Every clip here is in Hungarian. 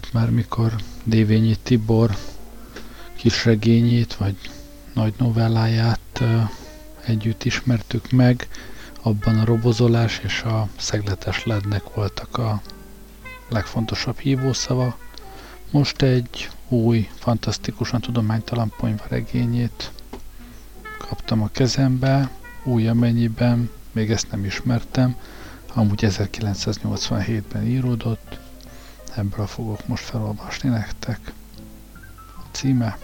Volt már, mikor Dévényi Tibor kisregényét, vagy nagy novelláját együtt ismertük meg. Abban a robozolás és a szegletes lednek voltak a legfontosabb hívószava. Most egy új, fantasztikusan tudománytalan ponyva regényét kaptam a kezembe, új amennyiben, még ezt nem ismertem, amúgy 1987-ben íródott, ebből fogok most felolvasni nektek. A címe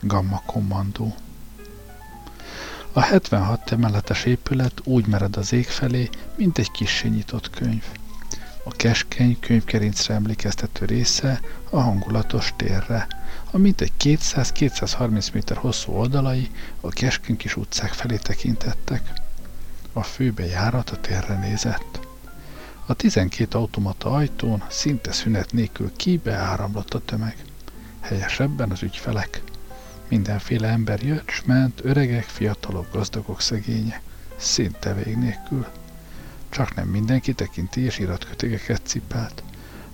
Gamma Kommandó. A 76 emeletes épület úgy mered az ég felé, mint egy kissé nyitott könyv. A keskeny könyvkerincre emlékeztető része a hangulatos térre, a mintegy 200-230 méter hosszú oldalai a keskeny kis utcák felé tekintettek. A főbe járat a térre nézett. A 12 automata ajtón szinte szünet nélkül kibe áramlott a tömeg. Helyesebben az ügyfelek. Mindenféle ember jött, s ment, öregek, fiatalok, gazdagok, szegénye. Szinte vég nélkül. Csak nem mindenki tekinti és iratkötégeket cipelt.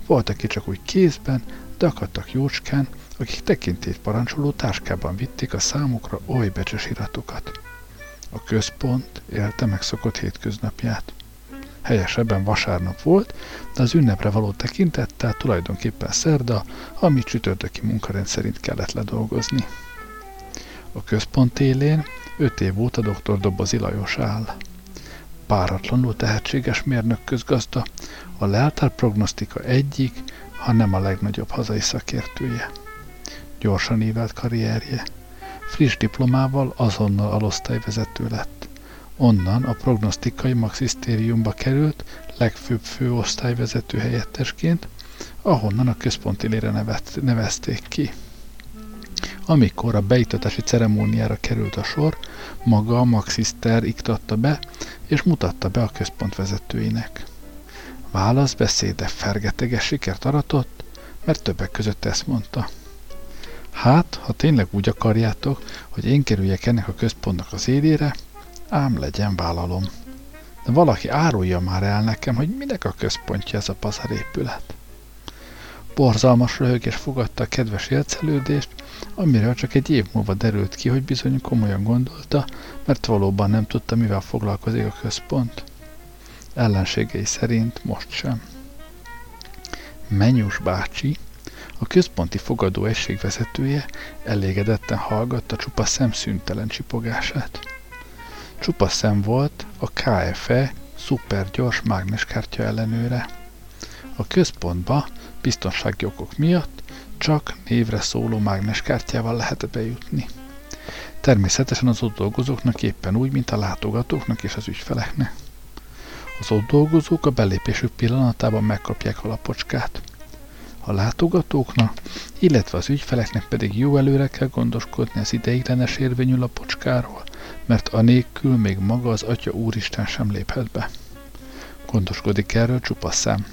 Volt, aki csak úgy kézben, de akadtak jócskán, akik tekintét parancsoló táskában vitték a számukra oly becses iratokat. A központ élte megszokott hétköznapját. Helyesebben vasárnap volt, de az ünnepre való tekintettel tulajdonképpen szerda, amit csütörtöki munkarend szerint kellett ledolgozni. A központ élén öt év óta dr. Dobozi Lajos áll. Páratlanul tehetséges mérnök közgazda, a leltár prognosztika egyik, ha nem a legnagyobb hazai szakértője. Gyorsan évelt karrierje. Friss diplomával azonnal alosztályvezető lett. Onnan a prognosztikai maxisztériumba került legfőbb főosztályvezető helyettesként, ahonnan a központi lére nevet, nevezték ki. Amikor a beiktatási ceremóniára került a sor, maga a maxiszter iktatta be, és mutatta be a központ vezetőinek. beszéde fergeteges sikert aratott, mert többek között ezt mondta. Hát, ha tényleg úgy akarjátok, hogy én kerüljek ennek a központnak az élére, ám legyen vállalom. De valaki árulja már el nekem, hogy minek a központja ez a pazarépület. Borzalmas röhögés fogadta a kedves élcelődést, amiről csak egy év múlva derült ki, hogy bizony komolyan gondolta, mert valóban nem tudta, mivel foglalkozik a központ. Ellenségei szerint most sem. Menyus bácsi, a központi fogadó egység vezetője elégedetten hallgatta csupa szemszüntelen csipogását. Csupa szem volt a KFE szupergyors mágneskártya ellenőre. A központba biztonsági okok miatt csak névre szóló mágneskártyával lehet bejutni. Természetesen az ott dolgozóknak éppen úgy, mint a látogatóknak és az ügyfeleknek. Az ott dolgozók a belépésük pillanatában megkapják a lapocskát. A látogatóknak, illetve az ügyfeleknek pedig jó előre kell gondoskodni az ideiglenes érvényű lapocskáról, mert anélkül még maga az Atya Úristen sem léphet be. Gondoskodik erről csupa szem,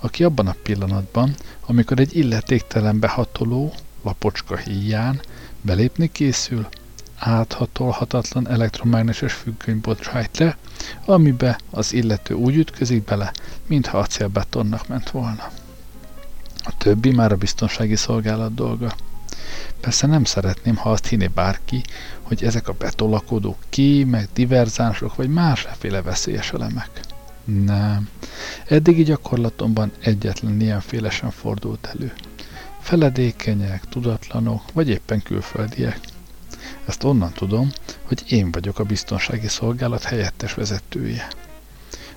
aki abban a pillanatban, amikor egy illetéktelen behatoló, lapocska híján belépni készül, áthatolhatatlan elektromágneses függöny bocsájt le, amibe az illető úgy ütközik bele, mintha acélbetonnak ment volna. A többi már a biztonsági szolgálat dolga. Persze nem szeretném, ha azt hinné bárki, hogy ezek a betolakodók meg diverzánsok vagy másféle veszélyes elemek. Nem. Eddigi gyakorlatomban egyetlen ilyenféle sem fordult elő. Feledékenyek, tudatlanok, vagy éppen külföldiek. Ezt onnan tudom, hogy én vagyok a biztonsági szolgálat helyettes vezetője.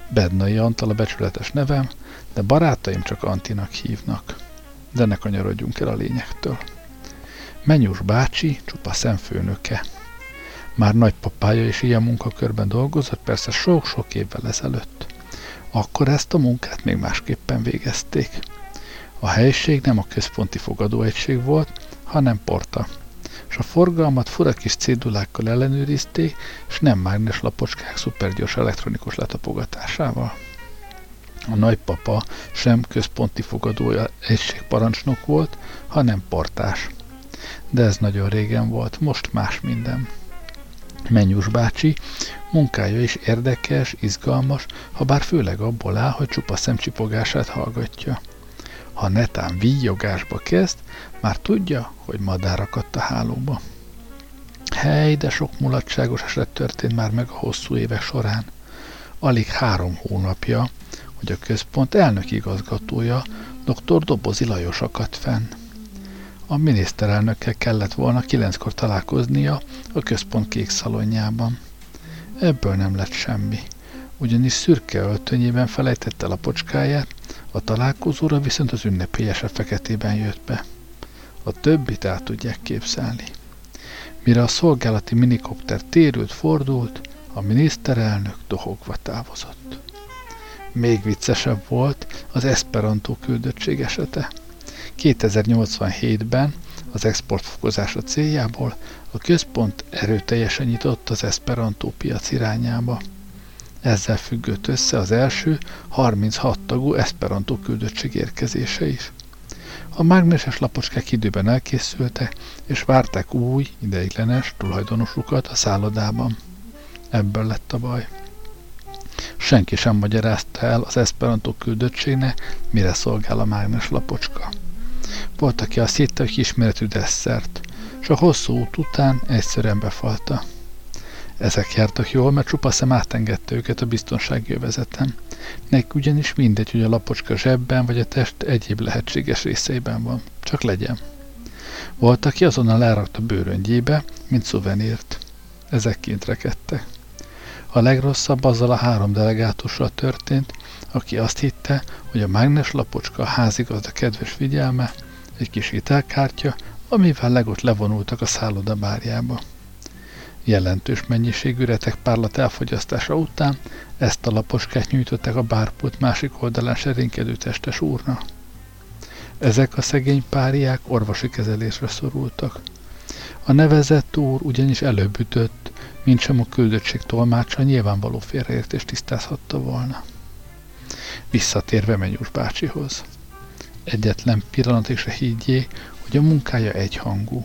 Bednai Antal a becsületes nevem, de barátaim csak Antinak hívnak. De ne kanyarodjunk el a lényektől. Menyus bácsi csupa szemfőnöke. Már nagypapája is ilyen munkakörben dolgozott, persze sok-sok évvel ezelőtt. Akkor ezt a munkát még másképpen végezték. A helység nem a központi fogadóegység volt, hanem porta. És a forgalmat fura kis cédulákkal ellenőrizték, és nem mágnes lapocskák szupergyors elektronikus letapogatásával. A nagypapa sem központi fogadója egységparancsnok volt, hanem portás. De ez nagyon régen volt, most más minden. Menyus bácsi munkája is érdekes, izgalmas, ha bár főleg abból áll, hogy csupa szemcsipogását hallgatja. Ha netán víjogásba kezd, már tudja, hogy madár akadt a hálóba. Hely, de sok mulatságos eset történt már meg a hosszú évek során. Alig három hónapja, hogy a központ elnök igazgatója, dr. Dobozi Lajos akadt fenn. A miniszterelnökkel kellett volna kilenckor találkoznia a központ kék szalonjában. Ebből nem lett semmi, ugyanis szürke öltönyében felejtette a pocskáját, a találkozóra viszont az ünnepélyese feketében jött be. A többit el tudják képzelni. Mire a szolgálati minikopter térült, fordult, a miniszterelnök dohogva távozott. Még viccesebb volt az Esperanto küldöttség esete. 2087-ben az export fokozása céljából a központ erőteljesen nyitott az Esperanto piac irányába. Ezzel függött össze az első 36 tagú Esperanto küldöttség érkezése is. A mágneses lapocskák időben elkészültek, és várták új, ideiglenes tulajdonosukat a szállodában. Ebből lett a baj. Senki sem magyarázta el az Esperanto küldöttségnek, mire szolgál a mágnes lapocska. Volt, aki azt hitte, hogy kisméretű desszert, és a hosszú út után egyszerűen befalta. Ezek jártak jól, mert csupa szem átengedte őket a biztonsági övezeten. Nek ugyanis mindegy, hogy a lapocska zsebben vagy a test egyéb lehetséges részeiben van. Csak legyen. Volt, aki azonnal elrakta bőröngyébe, mint szuvenírt. Ezek kint rekedtek. A legrosszabb azzal a három delegátussal történt, aki azt hitte, hogy a mágnes lapocska a házigazda kedves figyelme, egy kis hitelkártya, amivel legott levonultak a szálloda bárjába. Jelentős mennyiségű párlat elfogyasztása után ezt a laposkát nyújtották a bárpult másik oldalán serénykedő testes úrna. Ezek a szegény páriák orvosi kezelésre szorultak. A nevezett úr ugyanis előbb ütött, mint sem a küldöttség tolmácsa nyilvánvaló félreértést tisztázhatta volna. Visszatérve Menyús bácsihoz. Egyetlen pillanatig se higgyé, hogy a munkája egyhangú,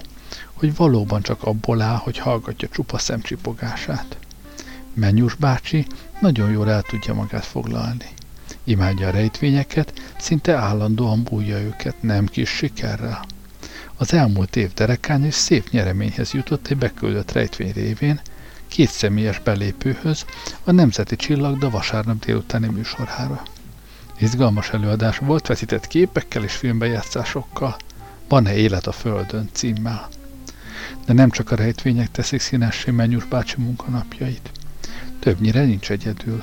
hogy valóban csak abból áll, hogy hallgatja csupa szemcsipogását. Menyús bácsi nagyon jól el tudja magát foglalni. Imádja a rejtvényeket, szinte állandóan bújja őket, nem kis sikerrel. Az elmúlt év derekán is szép nyereményhez jutott egy beküldött rejtvény révén, két személyes belépőhöz, a Nemzeti Csillagda vasárnap délutáni műsorára. Izgalmas előadás volt vetített képekkel és filmbejátszásokkal. Van-e élet a Földön címmel. De nem csak a rejtvények teszik színessé Menyus bácsi munkanapjait. Többnyire nincs egyedül.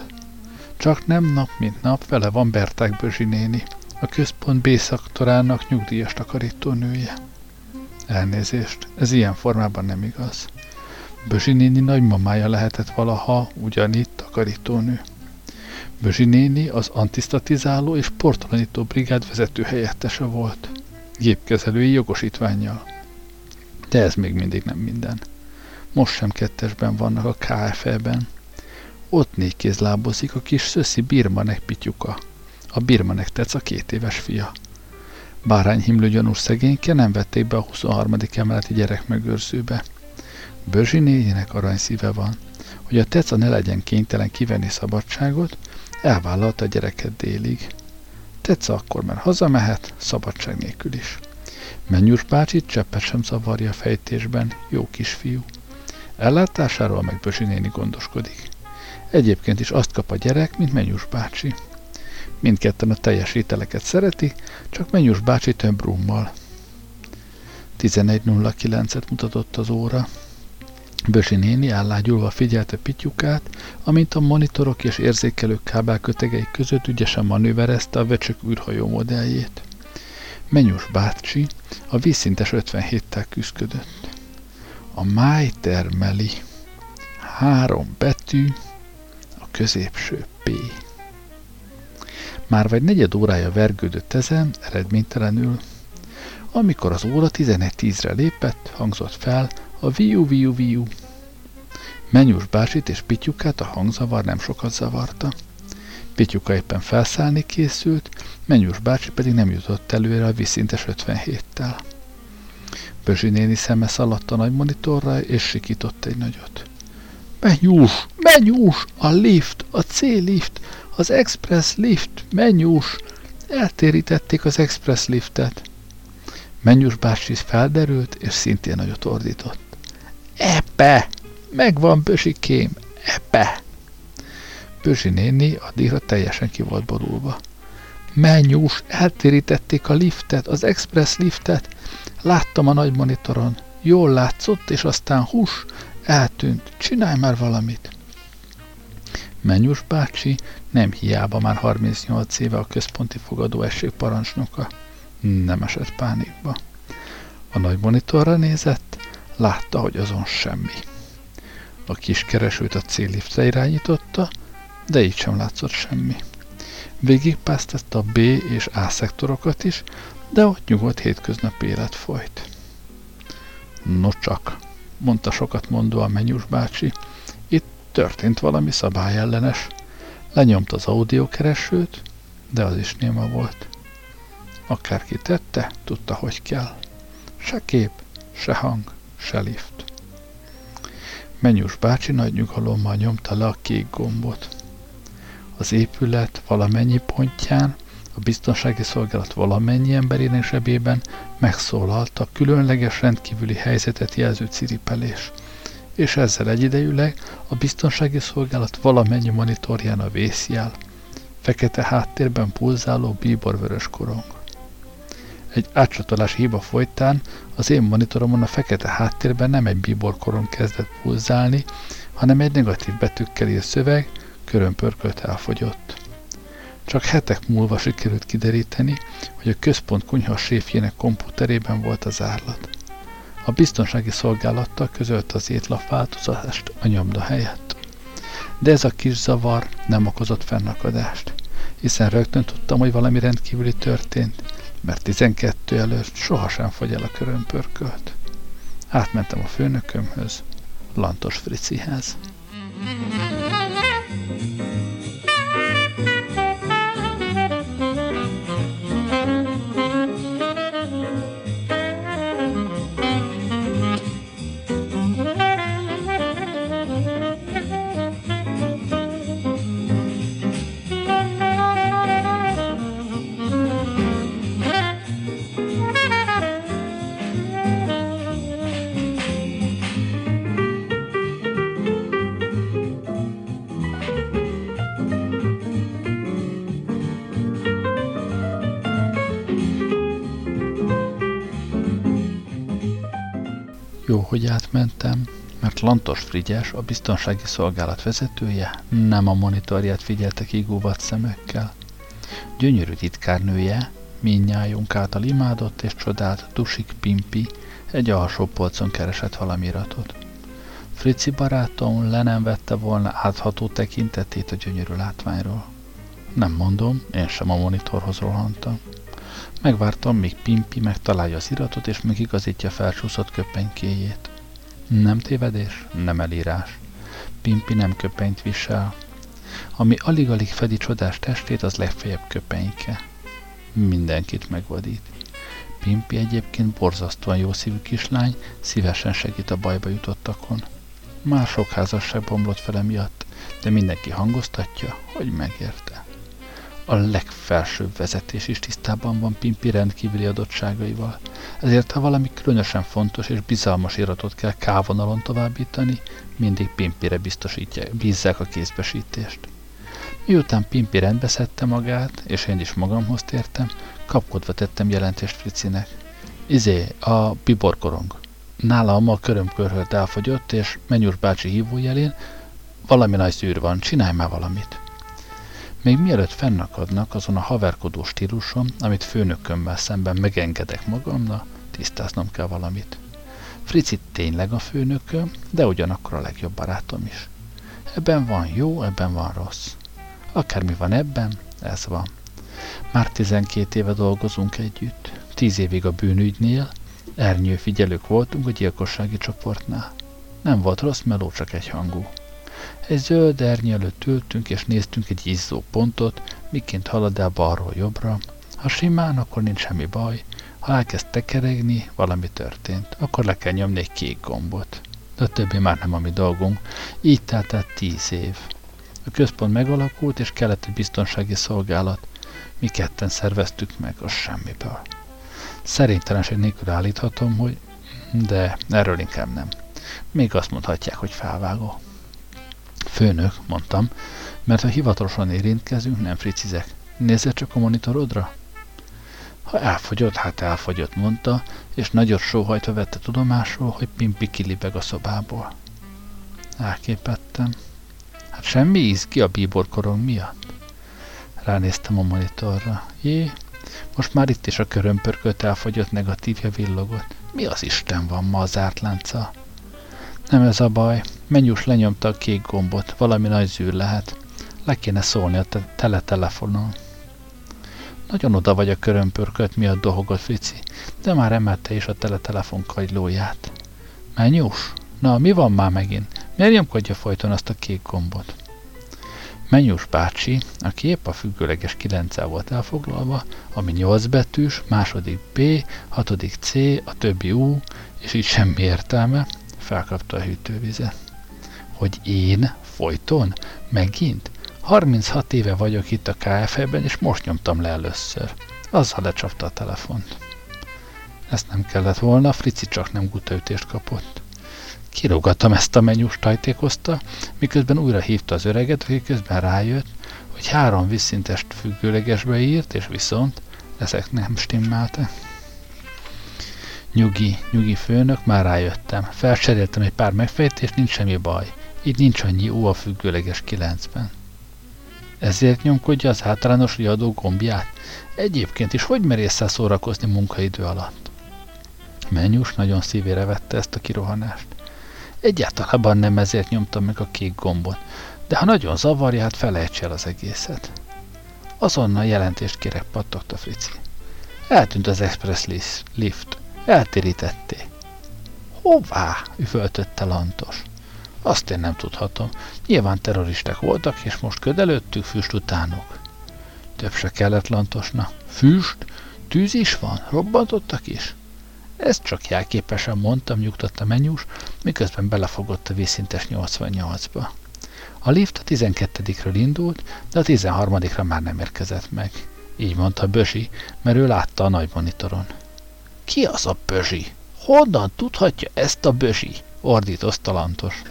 Csak nem nap mint nap vele van Berták Bözsi néni, a központ B szaktorának nyugdíjas takarítónője. Elnézést, ez ilyen formában nem igaz. Bözsi néni nagymamája lehetett valaha ugyanitt takarítónő. Bözsi néni az antisztatizáló és portalanító brigád vezető helyettese volt. Gépkezelői jogosítványjal. De ez még mindig nem minden. Most sem kettesben vannak a KFE-ben. Ott négy kézlábozik a kis szöszi Birmanek pityuka. A Birmanek tetsz a két éves fia. Bárányhimlő gyanús szegényke nem vették be a 23. emeleti gyerekmegőrzőbe. Bözsi négyének aranyszíve van. Hogy a teca ne legyen kénytelen kivenni szabadságot, elvállalta a gyereket délig. Teca akkor már hazamehet, szabadság nélkül is. Mennyús bácsit cseppet sem zavarja a fejtésben, jó kisfiú. Ellátásáról meg Bözsi néni gondoskodik. Egyébként is azt kap a gyerek, mint Mennyús bácsi. Mindketten a teljes ételeket szereti, csak Mennyús bácsi több rummal. 11.09-et mutatott az óra. Bösi néni állágyulva figyelte pityukát, amint a monitorok és érzékelők kábelkötegei között ügyesen manőverezte a vecsök űrhajó modelljét. Menyus bácsi a vízszintes 57-tel küzdött. A máj termeli. Három betű, a középső P. Már vagy negyed órája vergődött ezen, eredménytelenül. Amikor az óra 11.10-re lépett, hangzott fel a viu viu viu. Menyus bácsit és Pityukát a hangzavar nem sokat zavarta. Pityuka éppen felszállni készült, Menyus bácsi pedig nem jutott előre a vízszintes 57-tel. Bözsi néni szeme szaladt a nagy monitorra, és sikított egy nagyot. Menyús, menyús, a lift, a C-lift, az express lift, menyús, eltérítették az express liftet. Mennyus bácsi felderült, és szintén nagyot ordított. Epe! Megvan, Bösikém! Epe! Bözsi néni addigra teljesen ki volt borulva. Mennyús, eltérítették a liftet, az express liftet. Láttam a nagy monitoron. Jól látszott, és aztán hús, eltűnt. Csinálj már valamit. Mennyus bácsi nem hiába már 38 éve a központi fogadóesség parancsnoka. Nem esett pánikba. A nagy monitorra nézett, látta, hogy azon semmi. A kis keresőt a célliftre irányította, de így sem látszott semmi. Végigpásztette a B és A szektorokat is, de ott nyugodt hétköznapi élet folyt. No csak, mondta sokat mondó a menyus bácsi, itt történt valami szabályellenes. Lenyomta az audiokeresőt, de az is néma volt. Akárki tette, tudta, hogy kell. Se kép, se hang, se lift. Menyus bácsi nagy nyugalommal nyomta le a kék gombot az épület valamennyi pontján, a biztonsági szolgálat valamennyi emberének zsebében megszólalt a különleges rendkívüli helyzetet jelző ciripelés, és ezzel egyidejűleg a biztonsági szolgálat valamennyi monitorján a vészjel, fekete háttérben pulzáló bíborvörös korong. Egy átcsatolás hiba folytán az én monitoromon a fekete háttérben nem egy bíborkorong kezdett pulzálni, hanem egy negatív betűkkel írt szöveg, körömpörkölt elfogyott. Csak hetek múlva sikerült kideríteni, hogy a központ kunyha séfjének komputerében volt az árlat. A biztonsági szolgálattal közölt az étlapváltozást a nyomda helyett. De ez a kis zavar nem okozott fennakadást, hiszen rögtön tudtam, hogy valami rendkívüli történt, mert 12 előtt sohasem fogy el a körömpörkölt. Átmentem a főnökömhöz, Lantos Fricihez. Mm-hmm. Lantos Frigyes, a biztonsági szolgálat vezetője, nem a monitorját figyelte kigúvat szemekkel. Gyönyörű titkárnője, minnyájunk által imádott és csodált Dusik Pimpi egy alsó polcon keresett valami iratot. Frici barátom le nem vette volna átható tekintetét a gyönyörű látványról. Nem mondom, én sem a monitorhoz rohantam. Megvártam, míg Pimpi megtalálja az iratot, és megigazítja felcsúszott köpenykéjét. Nem tévedés, nem elírás. Pimpi nem köpenyt visel. Ami alig-alig fedi csodás testét, az legfeljebb köpenyke. Mindenkit megvadít. Pimpi egyébként borzasztóan jó szívű kislány, szívesen segít a bajba jutottakon. Már sok házasság bomlott fele miatt, de mindenki hangoztatja, hogy megérte a legfelsőbb vezetés is tisztában van Pimpi rendkívüli adottságaival. Ezért, ha valami különösen fontos és bizalmas iratot kell kávonalon továbbítani, mindig Pimpire biztosítják, bízzák a kézbesítést. Miután Pimpi rendbeszedte magát, és én is magamhoz tértem, kapkodva tettem jelentést Fricinek. Izé, a biborkorong. Nálam a körömkörhölt elfogyott, és Menyúr bácsi hívójelén valami nagy szűr van, csinálj már valamit. Még mielőtt fennakadnak azon a haverkodó stílusom, amit főnökömmel szemben megengedek magamna, tisztáznom kell valamit. Frici tényleg a főnököm, de ugyanakkor a legjobb barátom is. Ebben van jó, ebben van rossz. Akármi van ebben, ez van. Már 12 éve dolgozunk együtt, 10 évig a bűnügynél, ernyő figyelők voltunk a gyilkossági csoportnál. Nem volt rossz meló, csak egy hangú. Egy zöld ernyő előtt ültünk, és néztünk egy izzó pontot, miként halad el balról jobbra. Ha simán, akkor nincs semmi baj. Ha elkezd tekeregni, valami történt. Akkor le kell nyomni egy kék gombot. De a többi már nem a mi dolgunk. Így telt el tíz év. A központ megalakult, és kellett egy biztonsági szolgálat. Mi ketten szerveztük meg a semmiből. Szerintelenség nélkül állíthatom, hogy de erről inkább nem. Még azt mondhatják, hogy felvágó. Főnök, mondtam, mert ha hivatalosan érintkezünk, nem fricizek. Nézze csak a monitorodra. Ha elfogyott, hát elfogyott, mondta, és nagyot sóhajtva vette tudomásul, hogy Pimpi kilibeg a szobából. Elképettem. Hát semmi íz ki a bíborkorong miatt? Ránéztem a monitorra. Jé, most már itt is a körömpörkölt elfogyott negatívja villogott. Mi az Isten van ma az ártlánca? Nem ez a baj. Menjus lenyomta a kék gombot. Valami nagy zűr lehet. Le kéne szólni a te teletelefonon. Nagyon oda vagy a körömpörkölt miatt dohogott Frici, de már emelte is a teletelefon kagylóját. Menjus? Na, mi van már megint? Miért nyomkodja folyton azt a kék gombot? Menyus bácsi, aki épp a függőleges 9 volt elfoglalva, ami 8 betűs, második B, hatodik C, a többi U, és így semmi értelme, felkapta a hűtővizet. Hogy én? Folyton? Megint? 36 éve vagyok itt a KFE-ben, és most nyomtam le először. Azzal lecsapta a telefont. Ezt nem kellett volna, Frici csak nem gutaütést kapott. Kirúgattam ezt a menyust, tajtékozta, miközben újra hívta az öreget, aki közben rájött, hogy három visszintest függőlegesbe írt, és viszont ezek nem stimmeltek. Nyugi, nyugi főnök, már rájöttem. Felcseréltem egy pár megfejtést, nincs semmi baj. Így nincs annyi ó a függőleges kilencben. Ezért nyomkodja az általános riadó gombját? Egyébként is hogy merészel szórakozni munkaidő alatt? Menyus nagyon szívére vette ezt a kirohanást. Egyáltalában nem ezért nyomtam meg a kék gombot, de ha nagyon zavarja, hát felejts el az egészet. Azonnal jelentést kérek, pattogta Frici. Eltűnt az express lift. Eltérítették. Hová? üvöltötte Lantos. Azt én nem tudhatom. Nyilván terroristák voltak, és most ködelőttük füst utánuk. Több se kellett Lantosna. Füst? Tűz is van? Robbantottak is? Ezt csak jelképesen mondtam, nyugtatta menyús, miközben belefogott a vízszintes 88-ba. A lift a 12-ről indult, de a 13-ra már nem érkezett meg. Így mondta Bösi, mert ő látta a nagy monitoron. Ki az a Bösi? Honnan tudhatja ezt a Bösi? ordított talantos.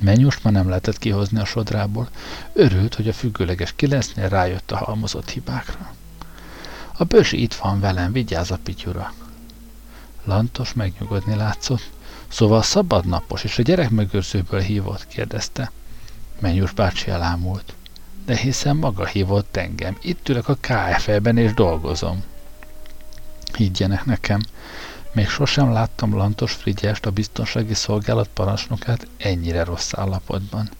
Menyust már nem lehetett kihozni a sodrából. Örült, hogy a függőleges kilencnél rájött a halmozott hibákra. A Bösi itt van velem, vigyázz a pityura. Lantos megnyugodni látszott. Szóval szabadnapos, és a gyerek megőrzőből hívott, kérdezte. Menyus bácsi elámult. De hiszen maga hívott engem. Itt ülök a KFE-ben és dolgozom. Higgyenek nekem, még sosem láttam Lantos Frigyest, a biztonsági szolgálat parancsnokát ennyire rossz állapotban.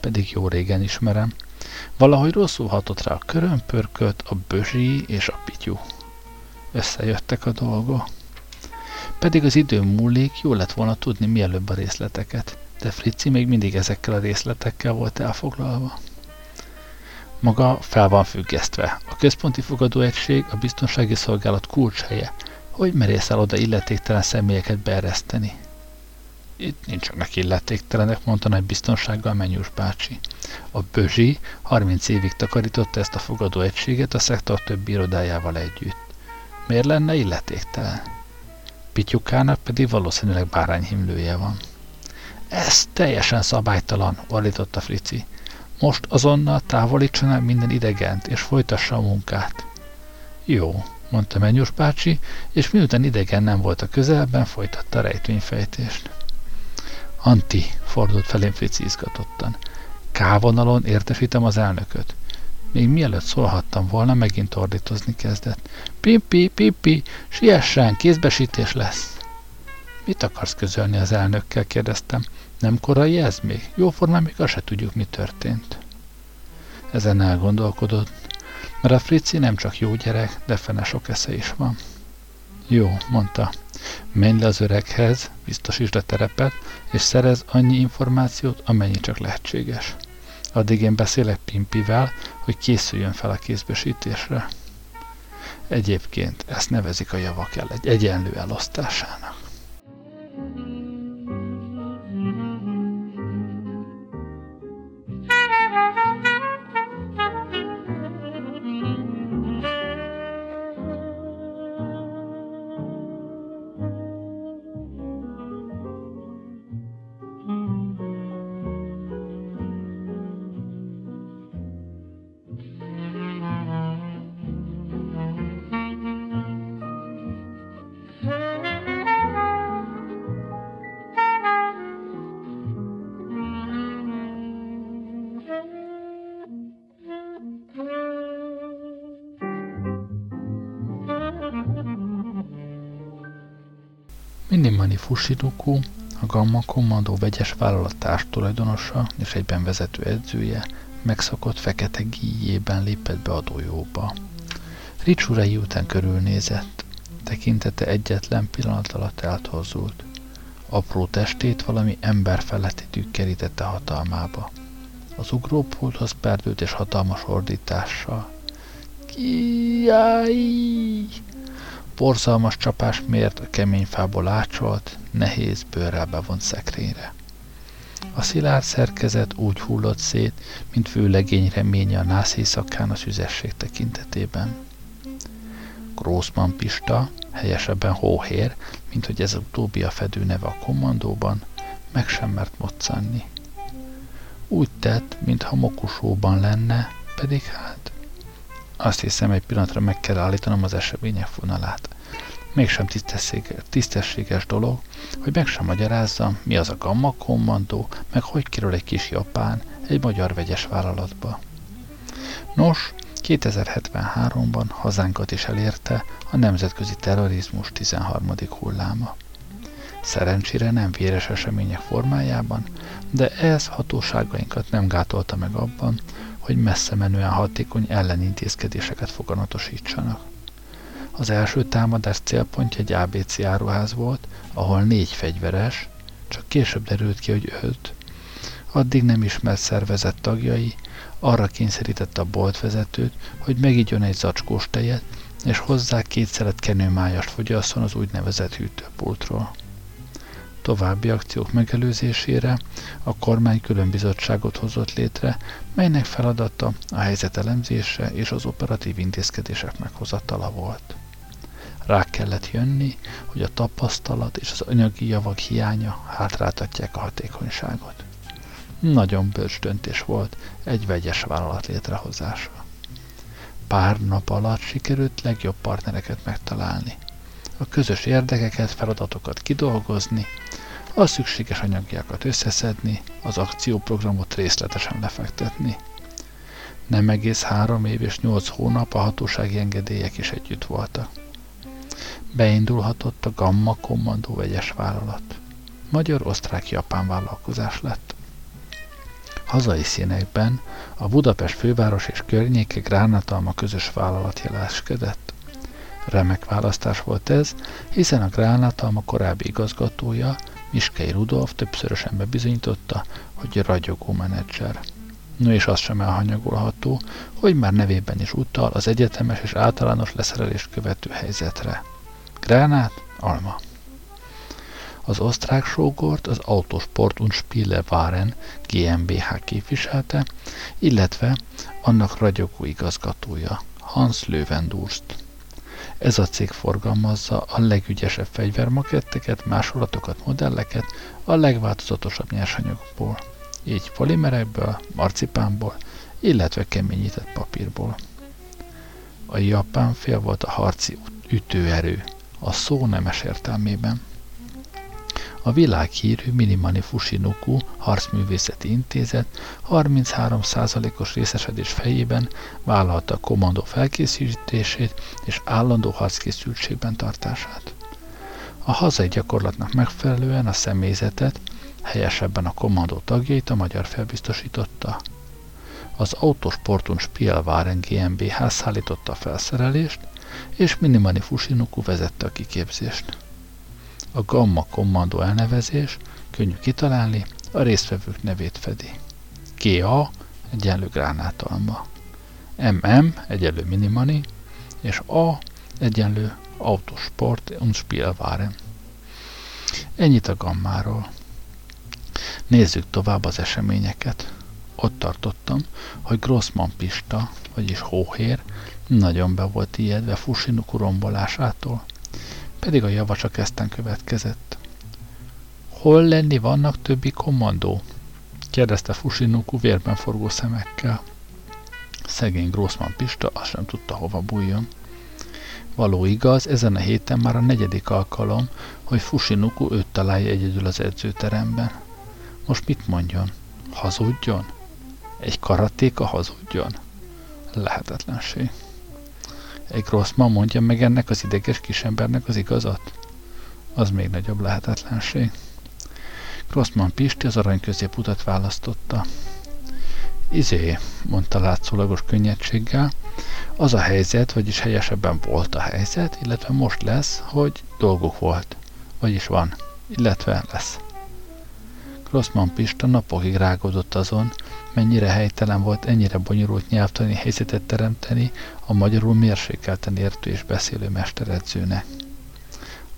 Pedig jó régen ismerem. Valahogy rosszul hatott rá a körömpörköt, a bözsi és a pityú. Összejöttek a dolgok. Pedig az idő múlik, jó lett volna tudni mielőbb a részleteket, de Fritzi még mindig ezekkel a részletekkel volt elfoglalva. Maga fel van függesztve. A központi fogadóegység a biztonsági szolgálat kulcshelye. Hogy merészel oda illetéktelen személyeket beereszteni? Itt nincsenek illetéktelenek, mondta nagy biztonsággal Menyus bácsi. A Bözsi 30 évig takarította ezt a fogadóegységet a szektor többi irodájával együtt. Miért lenne illetéktelen? Pityukának pedig valószínűleg bárányhimlője van. Ez teljesen szabálytalan, ordította Frici. Most azonnal távolítson el minden idegent, és folytassa a munkát. Jó, mondta Menyus bácsi, és miután idegen nem volt a közelben, folytatta a rejtvényfejtést. Anti, fordult felém Frici izgatottan. K-vonalon értesítem az elnököt. Még mielőtt szólhattam volna, megint ordítozni kezdett. Pipi, pipi, siessen, kézbesítés lesz. Mit akarsz közölni az elnökkel, kérdeztem. Nem korai ez még? Jóformán még azt se tudjuk, mi történt. Ezen elgondolkodott, mert a Frici nem csak jó gyerek, de fene sok esze is van. Jó, mondta. Menj le az öreghez, biztosítsd a terepet, és szerez annyi információt, amennyi csak lehetséges. Addig én beszélek Pimpivel, hogy készüljön fel a kézbesítésre. Egyébként ezt nevezik a javak el egy egyenlő elosztásának. Minimani Fushinuku, a Gamma Commando vegyes vállalat tulajdonosa és egyben vezető edzője megszokott fekete gíjében lépett be a dojóba. Ricsurei után körülnézett. Tekintete egyetlen pillanat alatt eltorzult. Apró testét valami ember feletti tűk kerítette hatalmába. Az ugrópulthoz perdült és hatalmas ordítással. Kiáj! Borzalmas csapás mért a kemény fából ácsolt, nehéz bőrrel bevont szekrényre. A szilárd szerkezet úgy hullott szét, mint főlegény reménye a nász éjszakán a szüzesség tekintetében. Grossman Pista, helyesebben Hóhér, mint hogy ez utóbbi a fedő neve a kommandóban, meg sem mert moccanni. Úgy tett, mintha mokusóban lenne, pedig hát... Azt hiszem, egy pillanatra meg kell állítanom az események vonalát. Mégsem tisztességes, dolog, hogy meg sem magyarázza, mi az a gamma kommandó, meg hogy kerül egy kis japán egy magyar vegyes vállalatba. Nos, 2073-ban hazánkat is elérte a nemzetközi terrorizmus 13. hulláma. Szerencsére nem véres események formájában, de ez hatóságainkat nem gátolta meg abban, hogy messze menően hatékony ellenintézkedéseket foganatosítsanak. Az első támadás célpontja egy ABC áruház volt, ahol négy fegyveres, csak később derült ki, hogy öt, addig nem ismert szervezet tagjai arra kényszerítette a boltvezetőt, hogy megígyon egy zacskós tejet, és hozzá két szelet kenőmájast fogyasszon az úgynevezett hűtőpultról. További akciók megelőzésére a kormány külön bizottságot hozott létre, melynek feladata a helyzet elemzése és az operatív intézkedések meghozatala volt. Rá kellett jönni, hogy a tapasztalat és az anyagi javak hiánya hátráltatják a hatékonyságot. Nagyon bölcs döntés volt egy vegyes vállalat létrehozása. Pár nap alatt sikerült legjobb partnereket megtalálni, a közös érdekeket, feladatokat kidolgozni, a szükséges anyagiakat összeszedni, az akcióprogramot részletesen lefektetni. Nem egész három év és nyolc hónap a hatósági engedélyek is együtt voltak. Beindulhatott a Gamma Kommandó vegyes vállalat. Magyar-osztrák-japán vállalkozás lett. Hazai színekben a Budapest főváros és környéke Gránátalma közös vállalat jeleskedett. Remek választás volt ez, hiszen a Gránátalma korábbi igazgatója, Miskei Rudolf többszörösen bebizonyította, hogy ragyogó menedzser. No és az sem elhanyagolható, hogy már nevében is utal az egyetemes és általános leszerelést követő helyzetre. Gránát, alma. Az osztrák sógort az Autosport und Spiele Waren GmbH képviselte, illetve annak ragyogó igazgatója, Hans Löwendurst. Ez a cég forgalmazza a legügyesebb fegyvermaketteket, másolatokat, modelleket a legváltozatosabb nyersanyagokból, így polimerekből, marcipánból, illetve keményített papírból. A japán fél volt a harci ütőerő, a szó nemes értelmében. A világhírű Minimani Fushinuku Harcművészeti Intézet 33%-os részesedés fejében vállalta a kommandó felkészítését és állandó harckészültségben tartását. A hazai gyakorlatnak megfelelően a személyzetet, helyesebben a kommandó tagjait a magyar felbiztosította. Az Autosportun Spielwaren GmbH szállította a felszerelést, és Minimani Fushinuku vezette a kiképzést. A Gamma kommandó elnevezés, könnyű kitalálni, a résztvevők nevét fedi. GA egyenlő gránátalma, MM egyenlő minimani, és A egyenlő autosport und Spielwaren. Ennyit a gammáról. Nézzük tovább az eseményeket. Ott tartottam, hogy Grossman Pista, vagyis Hóhér, nagyon be volt ijedve Fushinuku rombolásától pedig a java csak ezten következett. Hol lenni vannak többi kommandó? kérdezte Fusinoku vérben forgó szemekkel. Szegény Grossman Pista azt sem tudta, hova bújjon. Való igaz, ezen a héten már a negyedik alkalom, hogy Fusinoku őt találja egyedül az edzőteremben. Most mit mondjon? Hazudjon? Egy karatéka hazudjon? Lehetetlenség. Egy Grossman mondja meg ennek az ideges kisembernek az igazat? Az még nagyobb lehetetlenség. Grossman Pisti az arany középutat választotta. Izé, mondta látszólagos könnyedséggel, az a helyzet, vagyis helyesebben volt a helyzet, illetve most lesz, hogy dolguk volt. Vagyis van, illetve lesz. Grossman Pista napokig rágódott azon, mennyire helytelen volt ennyire bonyolult nyelvtani helyzetet teremteni a magyarul mérsékelten értő és beszélő mesteredzőnek.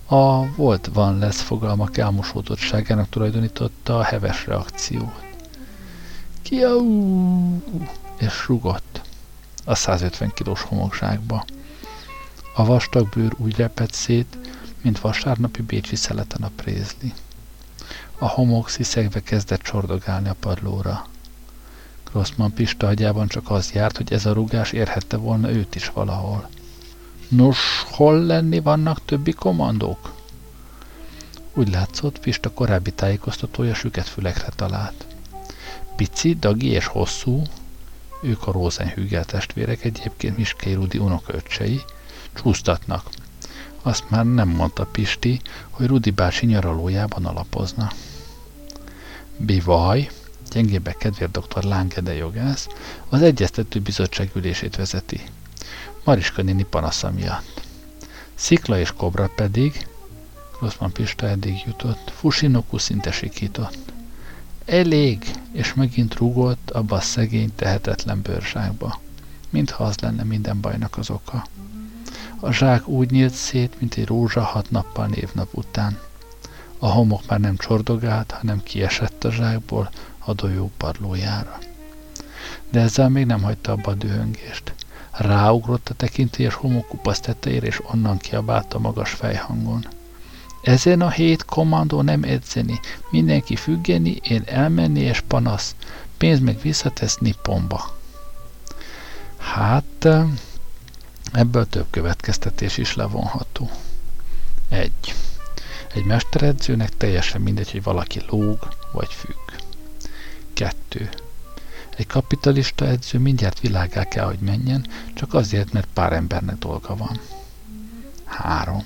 A volt van lesz fogalmak elmosódottságának tulajdonította a heves reakciót. Kiau! És rugott a 150 kilós homokzsákba. A vastag bőr úgy repett szét, mint vasárnapi bécsi szeleten a prézli. A homok sziszegve kezdett csordogálni a padlóra. Grossman Pista agyában csak az járt, hogy ez a rugás érhette volna őt is valahol. Nos, hol lenni vannak többi kommandók? Úgy látszott, Pista korábbi tájékoztatója süket fülekre talált. Pici, Dagi és Hosszú, ők a Rosenhügel testvérek, egyébként Miskei Rudi unokaöccsei, csúsztatnak. Azt már nem mondta Pisti, hogy Rudi bácsi nyaralójában alapozna. Bivaj, gyengébe kedvér dr. Lángede jogász, az Egyeztető Bizottság ülését vezeti. Mariska néni panasza miatt. Szikla és Kobra pedig, Grossman Pista eddig jutott, Fusinoku szinte sikított. Elég, és megint rúgott abba a szegény, tehetetlen bőrságba, mintha az lenne minden bajnak az oka. A zsák úgy nyílt szét, mint egy rózsa hat nappal névnap után. A homok már nem csordogált, hanem kiesett a zsákból a dolyó padlójára. De ezzel még nem hagyta abba a dühöngést. Ráugrott a tekintélyes homokupasz tetejére, és onnan kiabálta magas fejhangon. Ezen a hét kommandó nem edzeni, mindenki függeni, én elmenni és panasz, pénz meg visszatesz Nipponba. Hát, ebből több következtetés is levonható. Egy. Egy mesteredzőnek teljesen mindegy, hogy valaki lóg vagy függ. Kettő. Egy kapitalista edző mindjárt világá kell, hogy menjen, csak azért, mert pár embernek dolga van. Három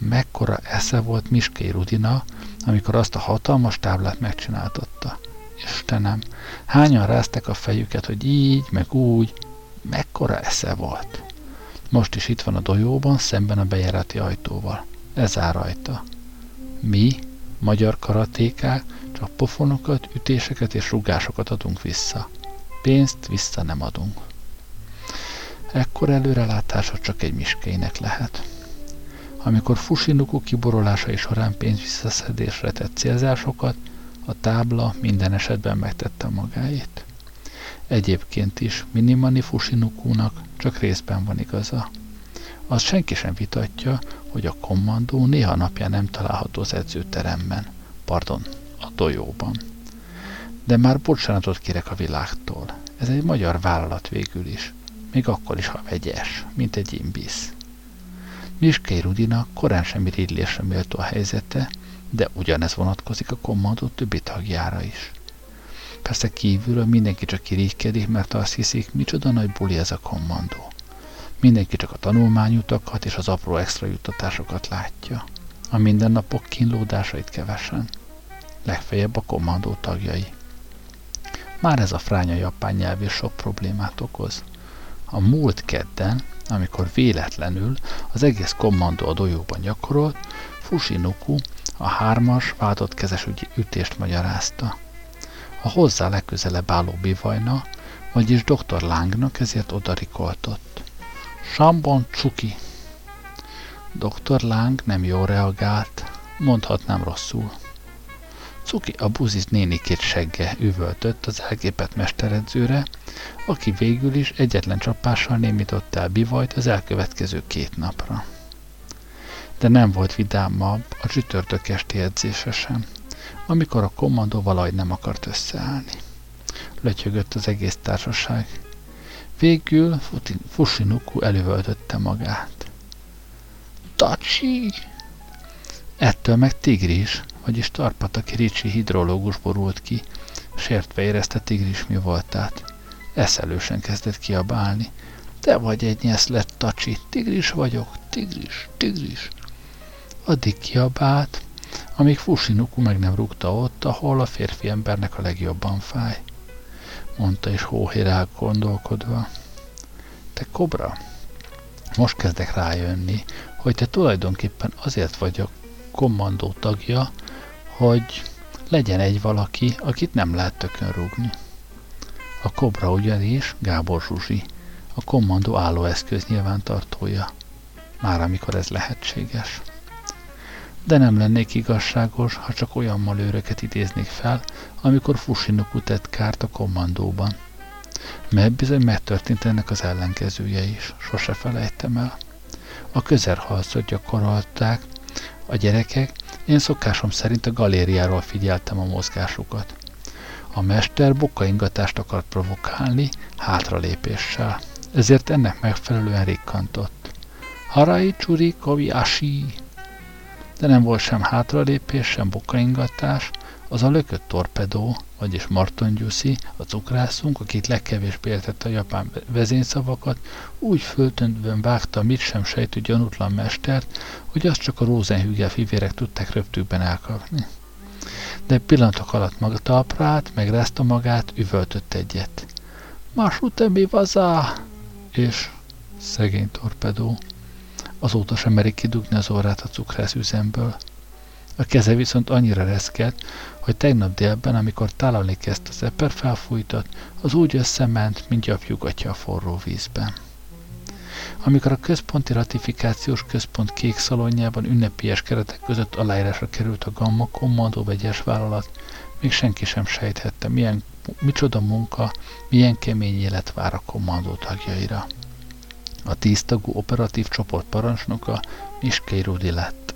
mekkora esze volt Miskei Rudina, amikor azt a hatalmas táblát megcsináltatta. Istenem, hányan ráztek a fejüket, hogy így, meg úgy, mekkora esze volt. Most is itt van a dojóban, szemben a bejárati ajtóval. Ez áll rajta. Mi, magyar karatékák, csak pofonokat, ütéseket és rugásokat adunk vissza. Pénzt vissza nem adunk. Ekkor előrelátása csak egy miskének lehet amikor Fusinoku kiborolásai során pénzvisszaszedésre tett célzásokat, a tábla minden esetben megtette magáét. Egyébként is Minimani Fusinokunak csak részben van igaza. Az senki sem vitatja, hogy a kommandó néha napján nem található az edzőteremben, pardon, a dojóban. De már bocsánatot kérek a világtól. Ez egy magyar vállalat végül is, még akkor is, ha vegyes, mint egy imbisz. Miskei Rudina korán sem irigylésre méltó a helyzete, de ugyanez vonatkozik a kommandó többi tagjára is. Persze kívülről mindenki csak irigykedik, mert azt hiszik, micsoda nagy buli ez a kommandó. Mindenki csak a tanulmányutakat és az apró extra juttatásokat látja. A mindennapok kínlódásait kevesen. Legfeljebb a kommandó tagjai. Már ez a fránya japán nyelv is sok problémát okoz. A múlt kedden amikor véletlenül az egész kommandó a dojóban gyakorolt, Fusinoku a hármas váltott kezes ütést magyarázta. A hozzá legközelebb álló bivajna, vagyis dr. Lángnak ezért odarikoltott. Sambon Csuki. Dr. Láng nem jól reagált, mondhatnám rosszul. Cuki a buzis nénikét segge üvöltött az elgépet mesteredzőre, aki végül is egyetlen csapással némított el bivajt az elkövetkező két napra. De nem volt vidámabb a csütörtök esti edzése sem, amikor a kommandó valahogy nem akart összeállni. Lötyögött az egész társaság. Végül Fushinuku elővöltötte magát. Tacsi! Ettől meg Tigris, vagyis Tarpataki Ricsi hidrológus borult ki, sértve érezte Tigris mi voltát. Eszelősen kezdett kiabálni. Te vagy egy nyeszlet, Tacsi, tigris vagyok, tigris, tigris. addig kiabált, amíg Fushinuku meg nem rúgta ott, ahol a férfi embernek a legjobban fáj. Mondta is hóhérál gondolkodva. Te kobra, most kezdek rájönni, hogy te tulajdonképpen azért vagy a kommandó tagja, hogy legyen egy valaki, akit nem lehet tökön rúgni. A kobra ugyanis Gábor Zsuzsi, a kommandó állóeszköz nyilvántartója, már amikor ez lehetséges. De nem lennék igazságos, ha csak olyan malőröket idéznék fel, amikor Fusinoku tett kárt a kommandóban. Mert bizony megtörtént ennek az ellenkezője is, sose felejtem el. A közelharcot gyakorolták a gyerekek, én szokásom szerint a galériáról figyeltem a mozgásukat. A mester bokaingatást akart provokálni hátralépéssel, ezért ennek megfelelően rikkantott. Harai csuri kovi ashi! De nem volt sem hátralépés, sem bokaingatás, az a lökött torpedó, vagyis Marton Gyuszi, a cukrászunk, akit legkevésbé értette a japán vezényszavakat, úgy föltöntően vágta mit sem sejtő gyanútlan mestert, hogy azt csak a Rosenhügel fivérek tudták röptükben elkapni. De pillanatok alatt maga talprát, megrázta magát, üvöltött egyet. Más mi vazá! És szegény torpedó. Azóta sem merik kidugni az orrát a cukrász üzemből. A keze viszont annyira reszkelt, hogy tegnap délben, amikor tálalni kezdte az eper felfújtat, az úgy összement, mint gyapjugatja a forró vízben. Amikor a központi ratifikációs központ kék szalonjában ünnepélyes keretek között aláírásra került a Gamma Kommandó vegyes vállalat, még senki sem sejthette, milyen, micsoda munka, milyen kemény élet vár a kommandó tagjaira. A tíztagú operatív csoport parancsnoka Miskei Rudi lett.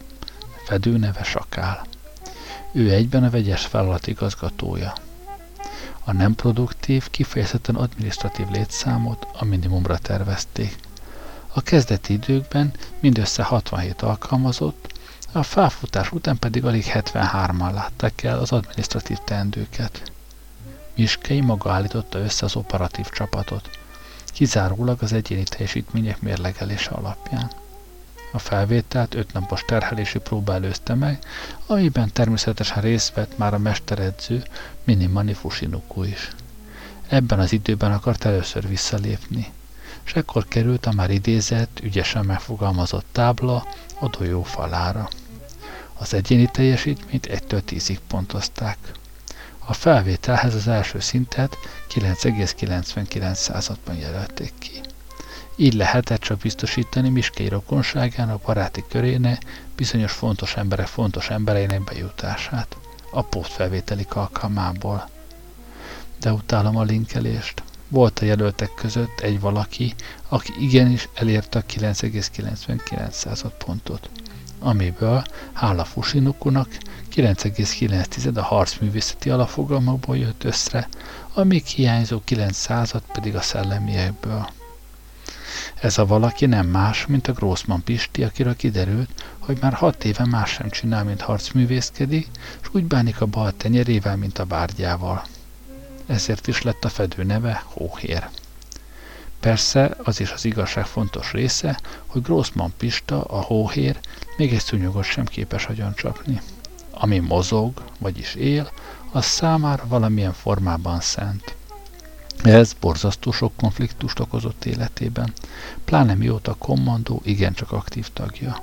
Fedő neve Sakál. Ő egyben a vegyes vállalat igazgatója. A nem produktív, kifejezetten adminisztratív létszámot a minimumra tervezték. A kezdeti időkben mindössze 67 alkalmazott, a felfutás után pedig alig 73-an látták el az adminisztratív teendőket. Miskei maga állította össze az operatív csapatot, kizárólag az egyéni teljesítmények mérlegelése alapján. A felvételt öt napos terhelési próba előzte meg, amiben természetesen részt vett már a mesteredző Minimani Fushinuku is. Ebben az időben akart először visszalépni, és ekkor került a már idézett, ügyesen megfogalmazott tábla a dolyó falára. Az egyéni teljesítményt 1-től 10-ig pontozták. A felvételhez az első szintet 9,99%-ban jelölték ki. Így lehetett csak biztosítani Miskei rokonságának baráti köréne bizonyos fontos emberek fontos embereinek bejutását a pótfelvételi alkalmából. De utálom a linkelést. Volt a jelöltek között egy valaki, aki igenis elérte a 9,99 pontot, amiből, hála Fusinukunak, 9,9 a harcművészeti alapfogalmakból jött össze, a még hiányzó 9 pedig a szellemiekből. Ez a valaki nem más, mint a Grossman Pisti, akiről kiderült, hogy már hat éve más sem csinál, mint harcművészkedik, és úgy bánik a bal tenyerével, mint a bárgyával. Ezért is lett a fedő neve Hóhér. Persze az is az igazság fontos része, hogy Grossman Pista, a hóhér, még egy szúnyogot sem képes csapni. Ami mozog, vagyis él, az számára valamilyen formában szent. Ez borzasztó sok konfliktust okozott életében, pláne mióta a kommandó igencsak aktív tagja.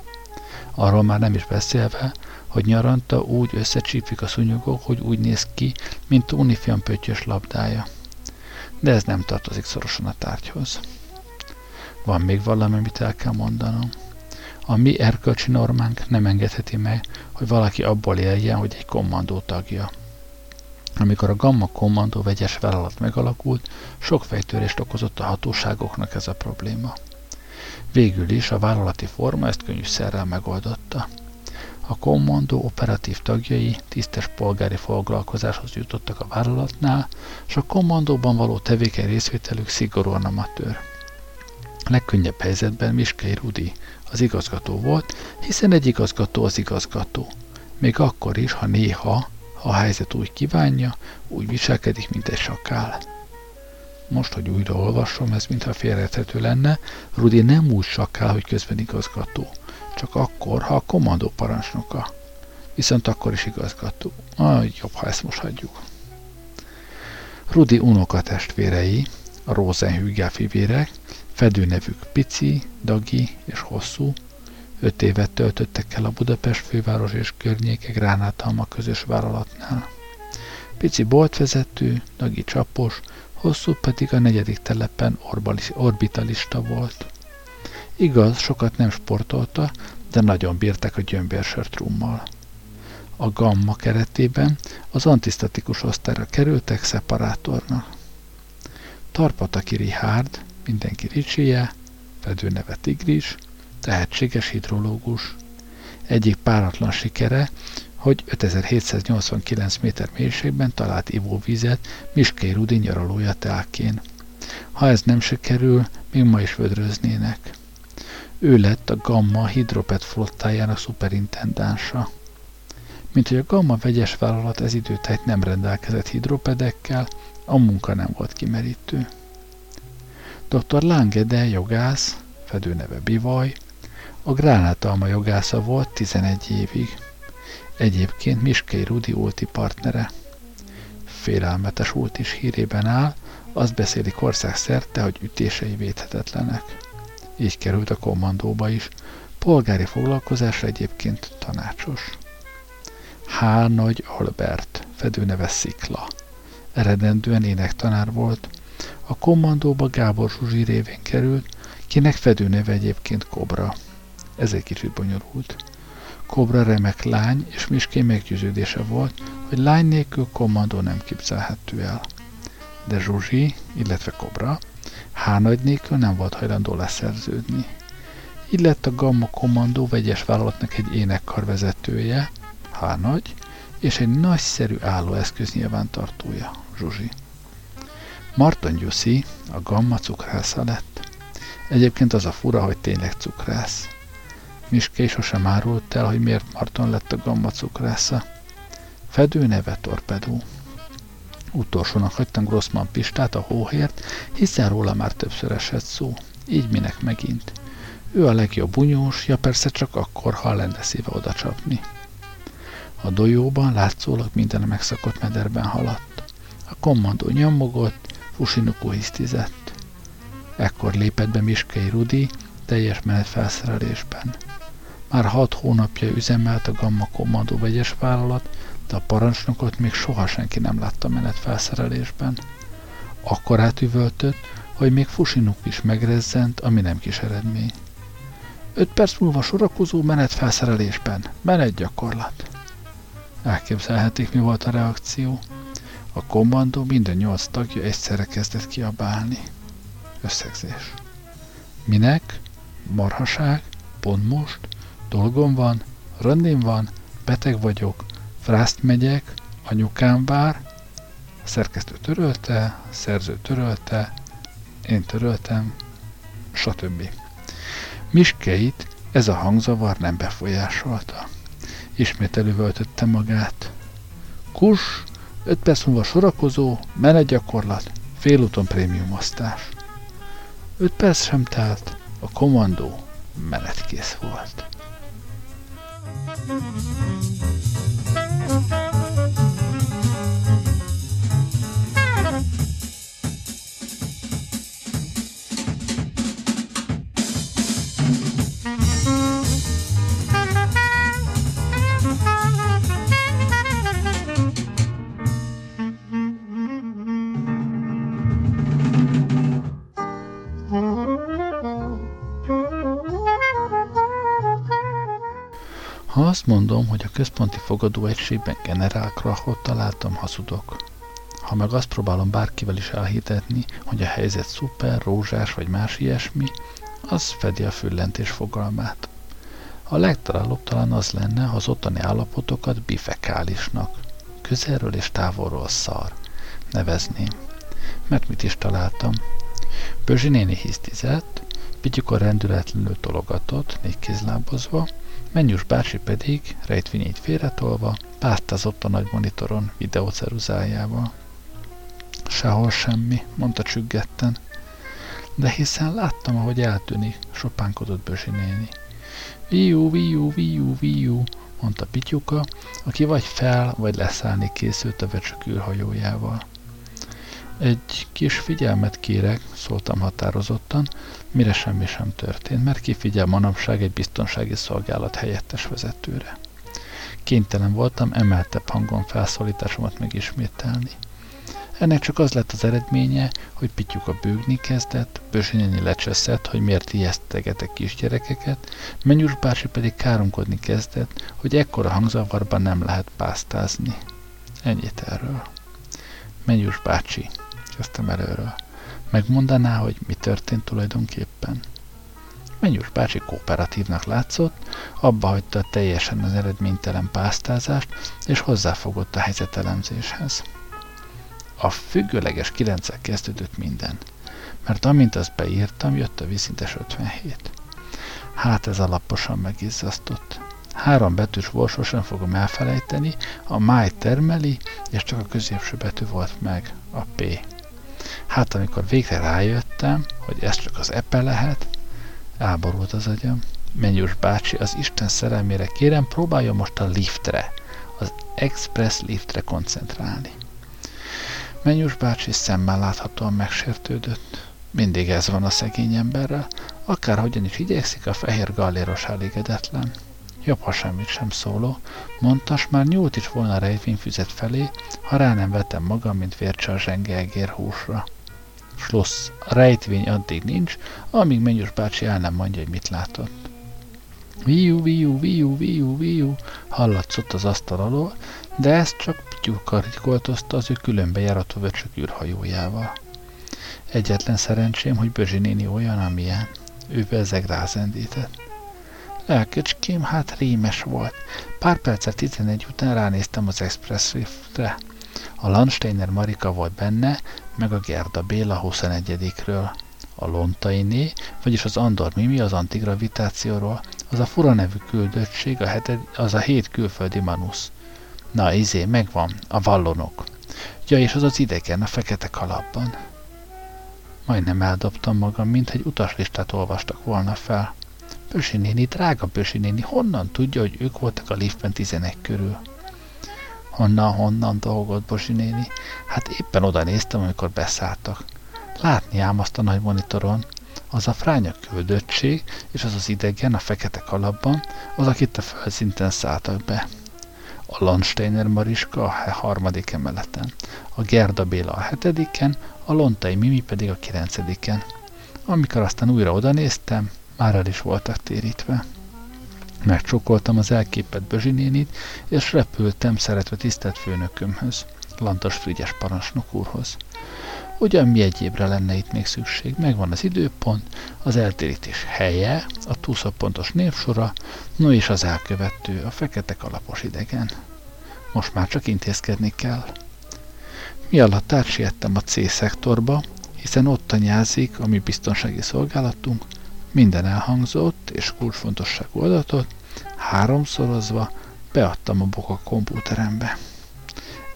Arról már nem is beszélve, hogy nyaranta úgy összecsípik a szúnyogok, hogy úgy néz ki, mint Tóni pöttyös labdája. De ez nem tartozik szorosan a tárgyhoz. Van még valami, amit el kell mondanom. A mi erkölcsi normánk nem engedheti meg, hogy valaki abból éljen, hogy egy kommandó tagja. Amikor a Gamma kommandó vegyes vállalat megalakult, sok fejtörést okozott a hatóságoknak ez a probléma. Végül is a vállalati forma ezt könnyűszerrel megoldotta. A kommandó operatív tagjai tisztes polgári foglalkozáshoz jutottak a vállalatnál, és a kommandóban való tevékeny részvételük szigorúan amatőr. Legkönnyebb helyzetben Miskei Rudi az igazgató volt, hiszen egy igazgató az igazgató. Még akkor is, ha néha a helyzet úgy kívánja, úgy viselkedik, mint egy sakál. Most, hogy újra olvasom, ez mintha félrehető lenne, Rudi nem úgy sakál, hogy közben igazgató. Csak akkor, ha a kommandó parancsnoka. Viszont akkor is igazgató. Ah, jobb, ha ezt most hagyjuk. Rudi unokatestvérei, a Rosenhügel fivérek, fedőnevük Pici, Dagi és Hosszú, öt évet töltöttek el a Budapest főváros és környéke Gránátalma közös vállalatnál. Pici boltvezető, Dagi csapos, Hosszú pedig a negyedik telepen orbitalista volt. Igaz, sokat nem sportolta, de nagyon bírták a gyömbérsörtrummal. A gamma keretében az antisztatikus osztályra kerültek szeparátornak. Tarpataki Richard, mindenki Ricsie, fedőneve Tigris, tehetséges hidrológus. Egyik páratlan sikere, hogy 5789 méter mélységben talált ivóvízet Miskei Rudi nyaralója telkén. Ha ez nem sikerül, még ma is vödröznének. Ő lett a Gamma hidropet flottájának szuperintendánsa. Mint hogy a Gamma vegyes vállalat ez időtájt nem rendelkezett hidropedekkel, a munka nem volt kimerítő. Dr. Langede jogász, fedőneve Bivaj, a Gránátalma jogásza volt 11 évig. Egyébként Miskei Rudi ulti partnere. Félelmetes ult is hírében áll, azt beszélik szerte, hogy ütései védhetetlenek. Így került a kommandóba is, polgári foglalkozásra egyébként tanácsos. H. Nagy Albert, fedőneve Szikla. Eredendően énektanár volt. A kommandóba Gábor Zsuzsi révén került, kinek fedőneve egyébként Kobra. Ez egy kicsit bonyolult. Kobra remek lány, és Miské meggyőződése volt, hogy lány nélkül kommandó nem képzelhető el. De Zsuzsi, illetve Kobra, H-nagy nélkül nem volt hajlandó leszerződni. Így lett a Gamma kommandó vegyes vállalatnak egy énekkar vezetője, H-nagy, és egy nagyszerű állóeszköz nyilvántartója, Zsuzsi. Marton Gyuszi a Gamma cukrásza lett. Egyébként az a fura, hogy tényleg cukrász. Miskei sosem árult el, hogy miért Marton lett a gamba cukrásza. Fedő neve Torpedó. Utolsónak hagytam Grossman Pistát a hóhért, hiszen róla már többször esett szó. Így minek megint. Ő a legjobb bunyós, ja persze csak akkor, ha lenne szíve oda csapni. A dojóban látszólag minden megszakott mederben haladt. A kommandó nyomogott, Fusinukó hisztizett. Ekkor lépett be Miskei Rudi, teljes menetfelszerelésben. Már hat hónapja üzemelt a Gamma Kommandó vegyes vállalat, de a parancsnokot még soha senki nem látta menetfelszerelésben. Akkor átüvöltött, hogy még Fusinuk is megrezzent, ami nem kis eredmény. Öt perc múlva sorakozó menetfelszerelésben, menetgyakorlat. Elképzelhetik, mi volt a reakció. A kommandó minden nyolc tagja egyszerre kezdett kiabálni. Összegzés. Minek? Marhaság? Pont most? Dolgom van, randin van, beteg vagyok, frászt megyek, anyukám vár, a szerkesztő törölte, szerző törölte, én töröltem, stb. Miskeit ez a hangzavar nem befolyásolta. Ismét elővöltötte magát. Kus, öt perc múlva sorakozó, menetgyakorlat, félúton prémiumosztás. Öt perc sem telt, a kommandó menetkész volt. Ha azt mondom, hogy a központi fogadóegységben generál Krachot találtam, hazudok. Ha meg azt próbálom bárkivel is elhitetni, hogy a helyzet szuper, rózsás vagy más ilyesmi, az fedi a füllentés fogalmát. A legtalálóbb talán az lenne, ha az ottani állapotokat bifekálisnak, közelről és távolról szar, nevezném. Mert mit is találtam? Bözsi néni hisztizett, Pityukor rendületlenül tologatott, négy kézlábozva, Mennyus bácsi pedig, rejtvényét félretolva, pásztázott a nagy monitoron videóceruzájával. Sehol semmi, mondta csüggetten. De hiszen láttam, ahogy eltűnik, sopánkodott Bözsi néni. Viú, viú, viú, viú, mondta Pityuka, aki vagy fel, vagy leszállni készült a vecsök űrhajójával. Egy kis figyelmet kérek, szóltam határozottan, mire semmi sem történt, mert kifigyel manapság egy biztonsági szolgálat helyettes vezetőre. Kénytelen voltam emeltebb hangon felszólításomat megismételni. Ennek csak az lett az eredménye, hogy Pityuka bőgni kezdett, Bözsényeni lecseszett, hogy miért ijesztegetek kisgyerekeket, Menyus bácsi pedig káromkodni kezdett, hogy ekkora hangzavarban nem lehet pásztázni. Ennyit erről. Menyus bácsi, kezdtem előről. Megmondaná, hogy mi történt tulajdonképpen? Menyus bácsi kooperatívnak látszott, abba hagyta teljesen az eredménytelen pásztázást, és hozzáfogott a helyzetelemzéshez. A függőleges 9 kezdődött minden, mert amint azt beírtam, jött a viszintes 57. Hát ez alaposan megizzasztott. Három betűs volt, sosem fogom elfelejteni, a máj termeli, és csak a középső betű volt meg, a P. Hát amikor végre rájöttem, hogy ez csak az epe lehet, elborult az agyam. Menjus bácsi, az Isten szerelmére kérem, próbálja most a liftre, az express liftre koncentrálni. Menjus bácsi szemmel láthatóan megsértődött. Mindig ez van a szegény emberrel, akárhogyan is igyekszik, a fehér galléros elégedetlen. Jobb, ha semmit sem szóló, mondtas, már nyúlt is volna a rejtvényfüzet felé, ha rá nem vetem magam, mint vércsal zsenge húsra. A rejtvény addig nincs, amíg Menjus bácsi el nem mondja, hogy mit látott. Viú, viú, viú, viú, viú, hallatszott az asztal alól, de ezt csak Pityúka rikoltozta az ő különbejárató vöcsök űrhajójával. Egyetlen szerencsém, hogy Bözsi néni olyan, amilyen. Ő bezeg rázendített. Lelkecském, hát rémes volt. Pár percet 11 után ránéztem az Express Riftre. A Landsteiner Marika volt benne, meg a Gerda Béla 21-ről. A Lontainé, vagyis az Andor Mimi az antigravitációról, az a fura nevű küldöttség, a heted, az a hét külföldi manusz. Na, izé, megvan, a vallonok. Ja, és az az idegen, a fekete kalapban. Majdnem eldobtam magam, mint egy utaslistát olvastak volna fel. Pösi néni, drága Pösi néni, honnan tudja, hogy ők voltak a liftben 11 körül? Honnan, honnan dolgolt Bosi néni? Hát éppen oda néztem, amikor beszálltak. Látni ám azt a nagy monitoron. Az a fránya küldöttség, és az az idegen a fekete kalapban, az, akit a földszinten szálltak be. A Landsteiner Mariska a harmadik emeleten, a Gerda Béla a hetediken, a Lontai Mimi pedig a kilencediken. Amikor aztán újra oda néztem, már el is voltak térítve. Megcsókoltam az elképett Bözsinénit, és repültem szeretve tisztelt főnökömhöz, Lantos Frigyes parancsnok úrhoz. Ugyan mi egyébre lenne itt még szükség? Megvan az időpont, az eltérítés helye, a túlszapontos névsora, no és az elkövető, a fekete kalapos idegen. Most már csak intézkedni kell. Mi alatt átsiettem a C-szektorba, hiszen ott tanyázik a mi biztonsági szolgálatunk, minden elhangzott és kulcsfontosságú adatot háromszorozva beadtam a Boka komputerembe.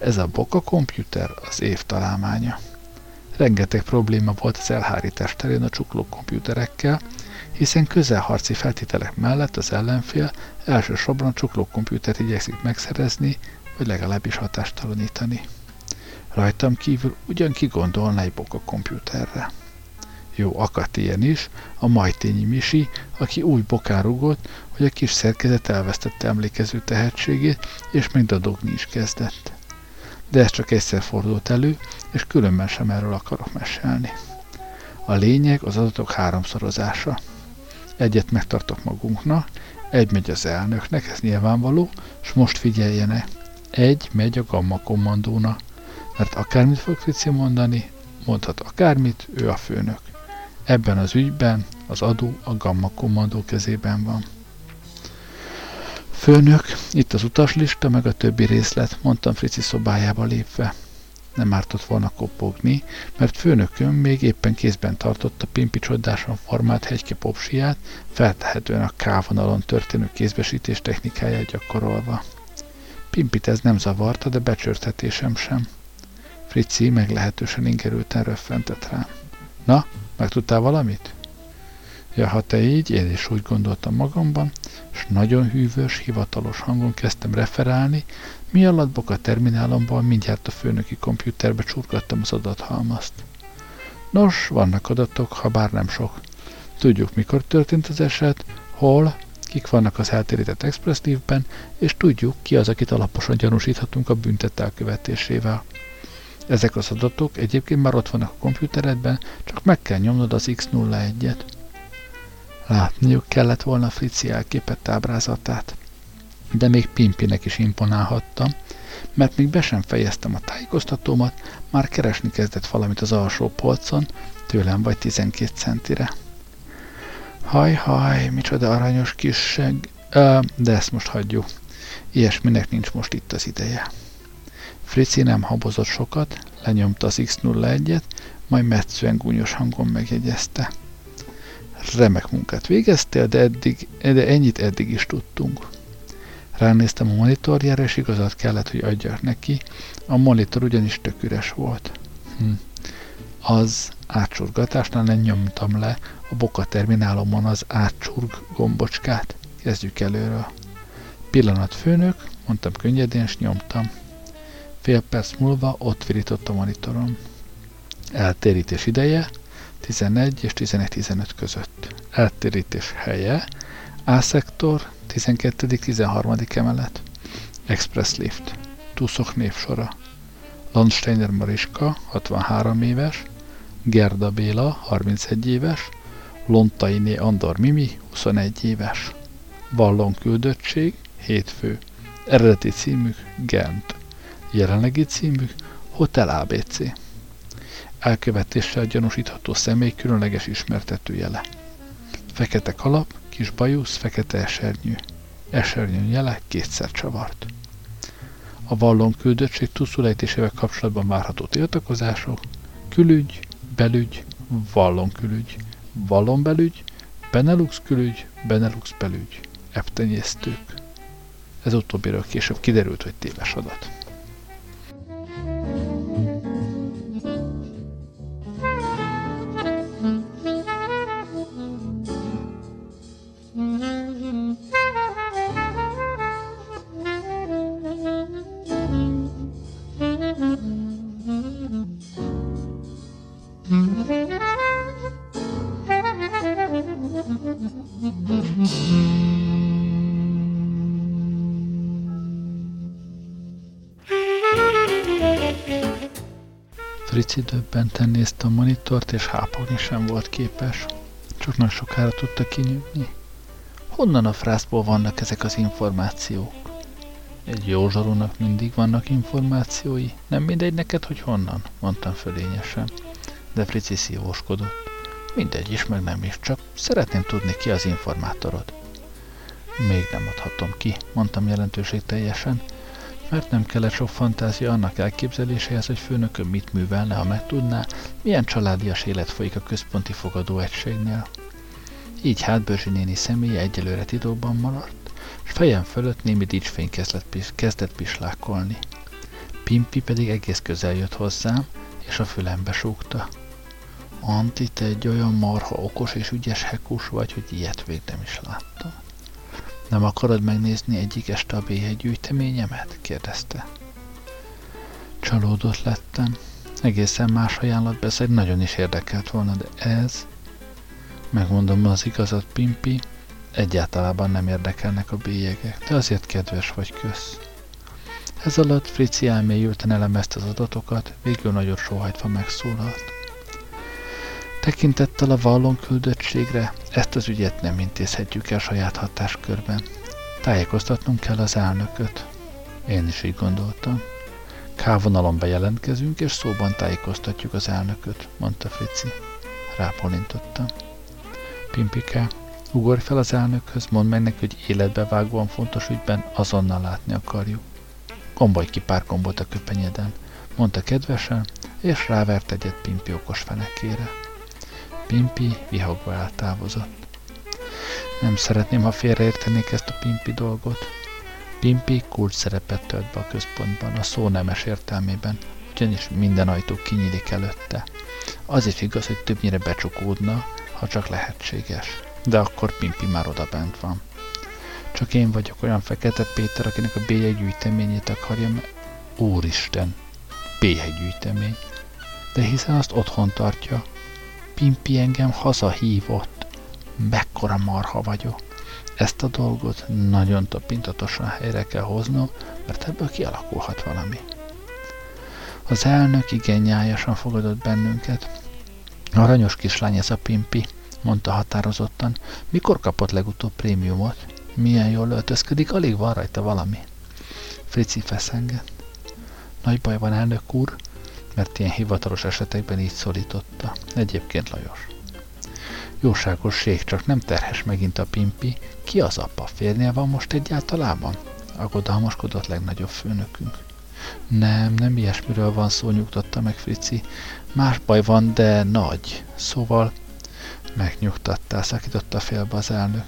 Ez a Boka komputer az év találmánya. Rengeteg probléma volt az elhárítás terén a csukló komputerekkel, hiszen közelharci feltételek mellett az ellenfél elsősorban a csukló komputert igyekszik megszerezni, vagy legalábbis hatástalanítani. Rajtam kívül ugyan ki gondolna egy Boka komputerre. Jó, akadt ilyen is, a Majtényi Misi, aki úgy bokán rugott, hogy a kis szerkezet elvesztette emlékező tehetségét, és még dadogni is kezdett. De ez csak egyszer fordult elő, és különben sem erről akarok mesélni. A lényeg az adatok háromszorozása. Egyet megtartok magunknak, egy megy az elnöknek, ez nyilvánvaló, és most figyeljenek, egy megy a gamma kommandónak, mert akármit fog Frici mondani, mondhat akármit, ő a főnök. Ebben az ügyben az adó a Gamma kommandó kezében van. Főnök, itt az utaslista, meg a többi részlet, mondtam Frici szobájába lépve. Nem ártott volna kopogni, mert főnököm még éppen kézben tartotta Pimpi csodásan formált hegyke popsiát, feltehetően a K-vonalon történő kézbesítés technikáját gyakorolva. Pimpit ez nem zavarta, de becsörthetésem sem. Frici meglehetősen ingerülten röffentett rám. Na, Megtudtál valamit? Ja, ha te így, én is úgy gondoltam magamban, és nagyon hűvös, hivatalos hangon kezdtem referálni, mi alatt a terminálomban mindjárt a főnöki kompjúterbe csurgattam az adathalmazt. Nos, vannak adatok, ha bár nem sok. Tudjuk, mikor történt az eset, hol, kik vannak az eltérített Express ben és tudjuk, ki az, akit alaposan gyanúsíthatunk a büntet elkövetésével. Ezek az adatok egyébként már ott vannak a kompjúteredben, csak meg kell nyomnod az X01-et. Látniuk kellett volna Frici elképett ábrázatát. De még Pimpinek is imponálhattam, mert még be sem fejeztem a tájékoztatómat, már keresni kezdett valamit az alsó polcon, tőlem vagy 12 centire. Haj, haj, micsoda aranyos kisseg. Ö, de ezt most hagyjuk. Ilyesminek nincs most itt az ideje. Frici nem habozott sokat, lenyomta az X01-et, majd metszően gúnyos hangon megjegyezte. Remek munkát végeztél, de, eddig, de ennyit eddig is tudtunk. Ránéztem a monitorjára, és igazat kellett, hogy adjak neki, a monitor ugyanis tök üres volt. Hm. Az átsurgatásnál nem nyomtam le a boka terminálomon az átsurg gombocskát. Kezdjük előről. Pillanat főnök, mondtam könnyedén, és nyomtam. Fél perc múlva ott virított a monitoron. Eltérítés ideje 11 és 11-15 között. Eltérítés helye A-szektor 12.-13. emelet. Express lift. Tuszok névsora. Landsteiner Mariska, 63 éves. Gerda Béla, 31 éves. Lontainé Andor Mimi, 21 éves. Vallon küldöttség, hétfő. Eredeti címük Gent. Jelenlegi címük Hotel ABC. Elkövetéssel gyanúsítható személy különleges ismertetőjele. Fekete kalap, kis bajusz, fekete esernyő. Esernyő jele kétszer csavart. A vallon küldöttség tuszulejtésével kapcsolatban várható tiltakozások, külügy, belügy, vallon külügy, vallon belügy, Benelux külügy, Benelux belügy, eptenyésztők. Ez utóbbiről később kiderült, hogy téves adat. Frici döbbenten nézte a monitort, és hápogni sem volt képes. Csak nagy sokára tudta kinyugni. Honnan a frászból vannak ezek az információk? Egy jó zsarúnak mindig vannak információi. Nem mindegy neked, hogy honnan, mondtam fölényesen. De Frici szívóskodott. Mindegy is, meg nem is, csak szeretném tudni, ki az informátorod. Még nem adhatom ki, mondtam jelentőség teljesen, mert nem kellett sok fantázia annak elképzeléséhez, hogy főnököm mit művelne, ha megtudná, milyen családias élet folyik a központi fogadóegységnél. Így hát Börzsi néni személye egyelőre titokban maradt, és fejem fölött némi dicsfény kezdett, pislákolni. Pimpi pedig egész közel jött hozzám, és a fülembe súgta. Anti, te egy olyan marha okos és ügyes hekus vagy, hogy ilyet még nem is láttam. Nem akarod megnézni egyik este a béhegy gyűjteményemet? kérdezte. Csalódott lettem. Egészen más ajánlat beszéd nagyon is érdekelt volna, de ez... Megmondom az igazat, Pimpi, egyáltalában nem érdekelnek a bélyegek, de azért kedves vagy kösz. Ez alatt Frici elmélyülten elemezte az adatokat, végül nagyot sóhajtva megszólalt. Tekintettel a vallon küldöttségre ezt az ügyet nem intézhetjük el saját hatáskörben. Tájékoztatnunk kell az elnököt. Én is így gondoltam. K-vonalon bejelentkezünk, és szóban tájékoztatjuk az elnököt, mondta Frici. Rápolintottam. Pimpike, ugorj fel az elnökhöz, mondd meg neki, hogy életbevágóan fontos ügyben azonnal látni akarjuk. Gombolj ki pár gombot a köpenyeden, mondta kedvesen, és rávert egyet Pimpi okos fenekére. Pimpi vihogva eltávozott. Nem szeretném, ha félreértenék ezt a Pimpi dolgot. Pimpi kulcs szerepet tölt be a központban, a szó nemes értelmében, ugyanis minden ajtó kinyílik előtte. Az is igaz, hogy többnyire becsukódna, ha csak lehetséges. De akkor Pimpi már oda bent van. Csak én vagyok olyan fekete Péter, akinek a bélyeggyűjteményét akarja, mert Úristen, bélyeggyűjtemény. De hiszen azt otthon tartja. Pimpi engem hazahívott. Mekkora marha vagyok. Ezt a dolgot nagyon tapintatosan helyre kell hoznom, mert ebből kialakulhat valami. Az elnök igen nyájasan fogadott bennünket. Aranyos kislány ez a Pimpi, mondta határozottan. Mikor kapott legutóbb prémiumot? Milyen jól öltözködik, alig van rajta valami. Frici feszengett. Nagy baj van, elnök úr, mert ilyen hivatalos esetekben így szólította. Egyébként Lajos. Jóságos csak nem terhes megint a pimpi. Ki az apa? Férnél van most egyáltalában? Aggodalmaskodott legnagyobb főnökünk. Nem, nem ilyesmiről van szó, nyugtatta meg Frici. Más baj van, de nagy. Szóval megnyugtattál, szakította félbe az elnök.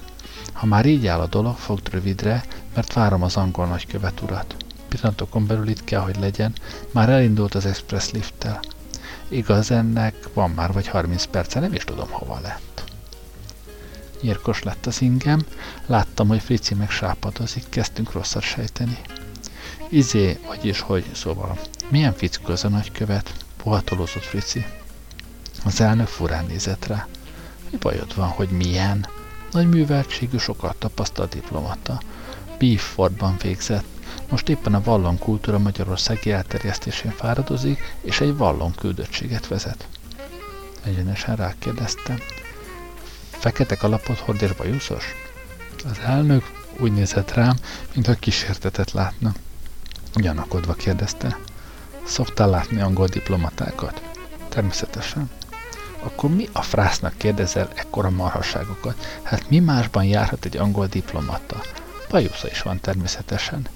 Ha már így áll a dolog, fogd rövidre, mert várom az angol nagykövet urat. Pillanatokon belül itt kell, hogy legyen, már elindult az express lifttel. Igaz, ennek van már vagy 30 perce, nem is tudom hova lett. Nyírkos lett az ingem, láttam, hogy Frici meg sápadozik, kezdtünk rosszat sejteni. Izé, vagyis hogy, szóval, milyen fickó az a nagykövet? Puhatolózott Frici. Az elnök furán nézett rá. Mi bajod van, hogy milyen? Nagy műveltségű, sokat tapasztalt diplomata. Beefordban végzett. Most éppen a vallon kultúra Magyarországi elterjesztésén fáradozik, és egy vallon küldöttséget vezet. Egyenesen rákérdeztem. Fekete kalapot hord és bajuszos? Az elnök úgy nézett rám, mintha kísértetet látna. Gyanakodva kérdezte. Szoktál látni angol diplomatákat? Természetesen. Akkor mi a frásznak kérdezel ekkora marhasságokat? Hát mi másban járhat egy angol diplomata? Bajusza is van természetesen.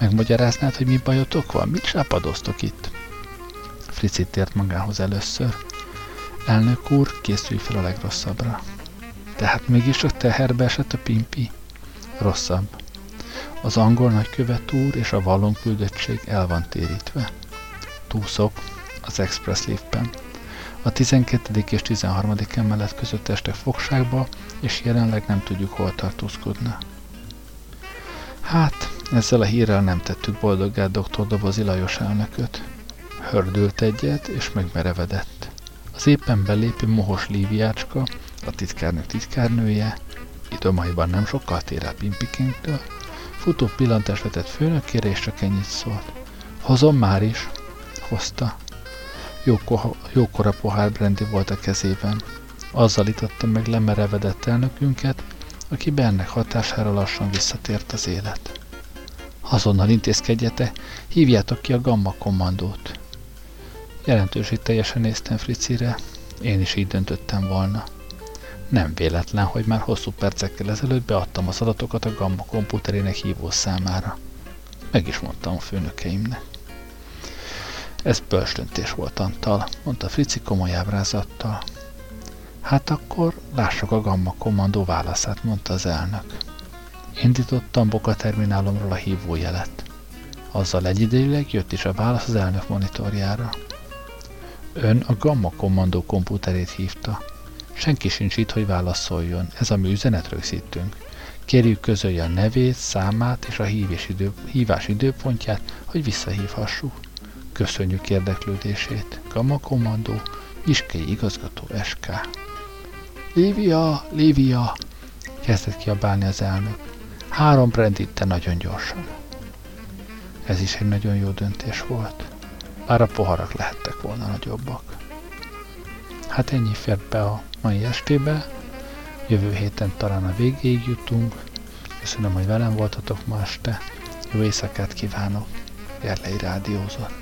Megmagyaráznád, hogy mi bajotok van? Mit sápadoztok itt? Frici tért magához először. Elnök úr, készülj fel a legrosszabbra. Tehát mégis csak teherbe esett a pimpi? Rosszabb. Az angol nagykövet úr és a vallon küldöttség el van térítve. Túszok az express liftben. A 12. és 13. emelet között estek fogságba, és jelenleg nem tudjuk hol tartózkodna. Hát, ezzel a hírrel nem tettük boldoggá dr. Dobozi Lajos elnököt. Hördült egyet, és megmerevedett. Az éppen belépő mohos líviácska, a titkárnő titkárnője, idomaiban nem sokkal tér el Pimpikénktől, futó pillantást vetett főnökére, és csak ennyit szólt. Hozom már is, hozta. Jóko, jókora pohár brendi volt a kezében. Azzal itatta meg lemerevedett elnökünket, aki bennek hatására lassan visszatért az élet. Azonnal intézkedjete, hívjátok ki a Gamma kommandót. Jelentőség teljesen néztem Fricire, én is így döntöttem volna. Nem véletlen, hogy már hosszú percekkel ezelőtt beadtam az adatokat a Gamma komputerének hívó számára. Meg is mondtam a főnökeimnek. Ez bölcs döntés volt, Antal, mondta Frici komoly ábrázattal. Hát akkor lássuk a Gamma kommandó válaszát, mondta az elnök. Indítottam Boka terminálomról a hívójelet. Azzal egyidejűleg jött is a válasz az elnök monitorjára. Ön a Gamma kommandó komputerét hívta. Senki sincs itt, hogy válaszoljon. Ez a mi üzenetrögzítünk. Kérjük közölje a nevét, számát és a hívás, idő, hívás időpontját, hogy visszahívhassuk. Köszönjük érdeklődését. Gamma kommandó, Iskei igazgató SK. Lívia, Lívia! Kezdett kiabálni az elnök. Három branditte nagyon gyorsan. Ez is egy nagyon jó döntés volt. Bár a poharak lehettek volna nagyobbak. Hát ennyi fért be a mai estébe. Jövő héten talán a végéig jutunk. Köszönöm, hogy velem voltatok ma este. Jó éjszakát kívánok. Gerlei rádiózott.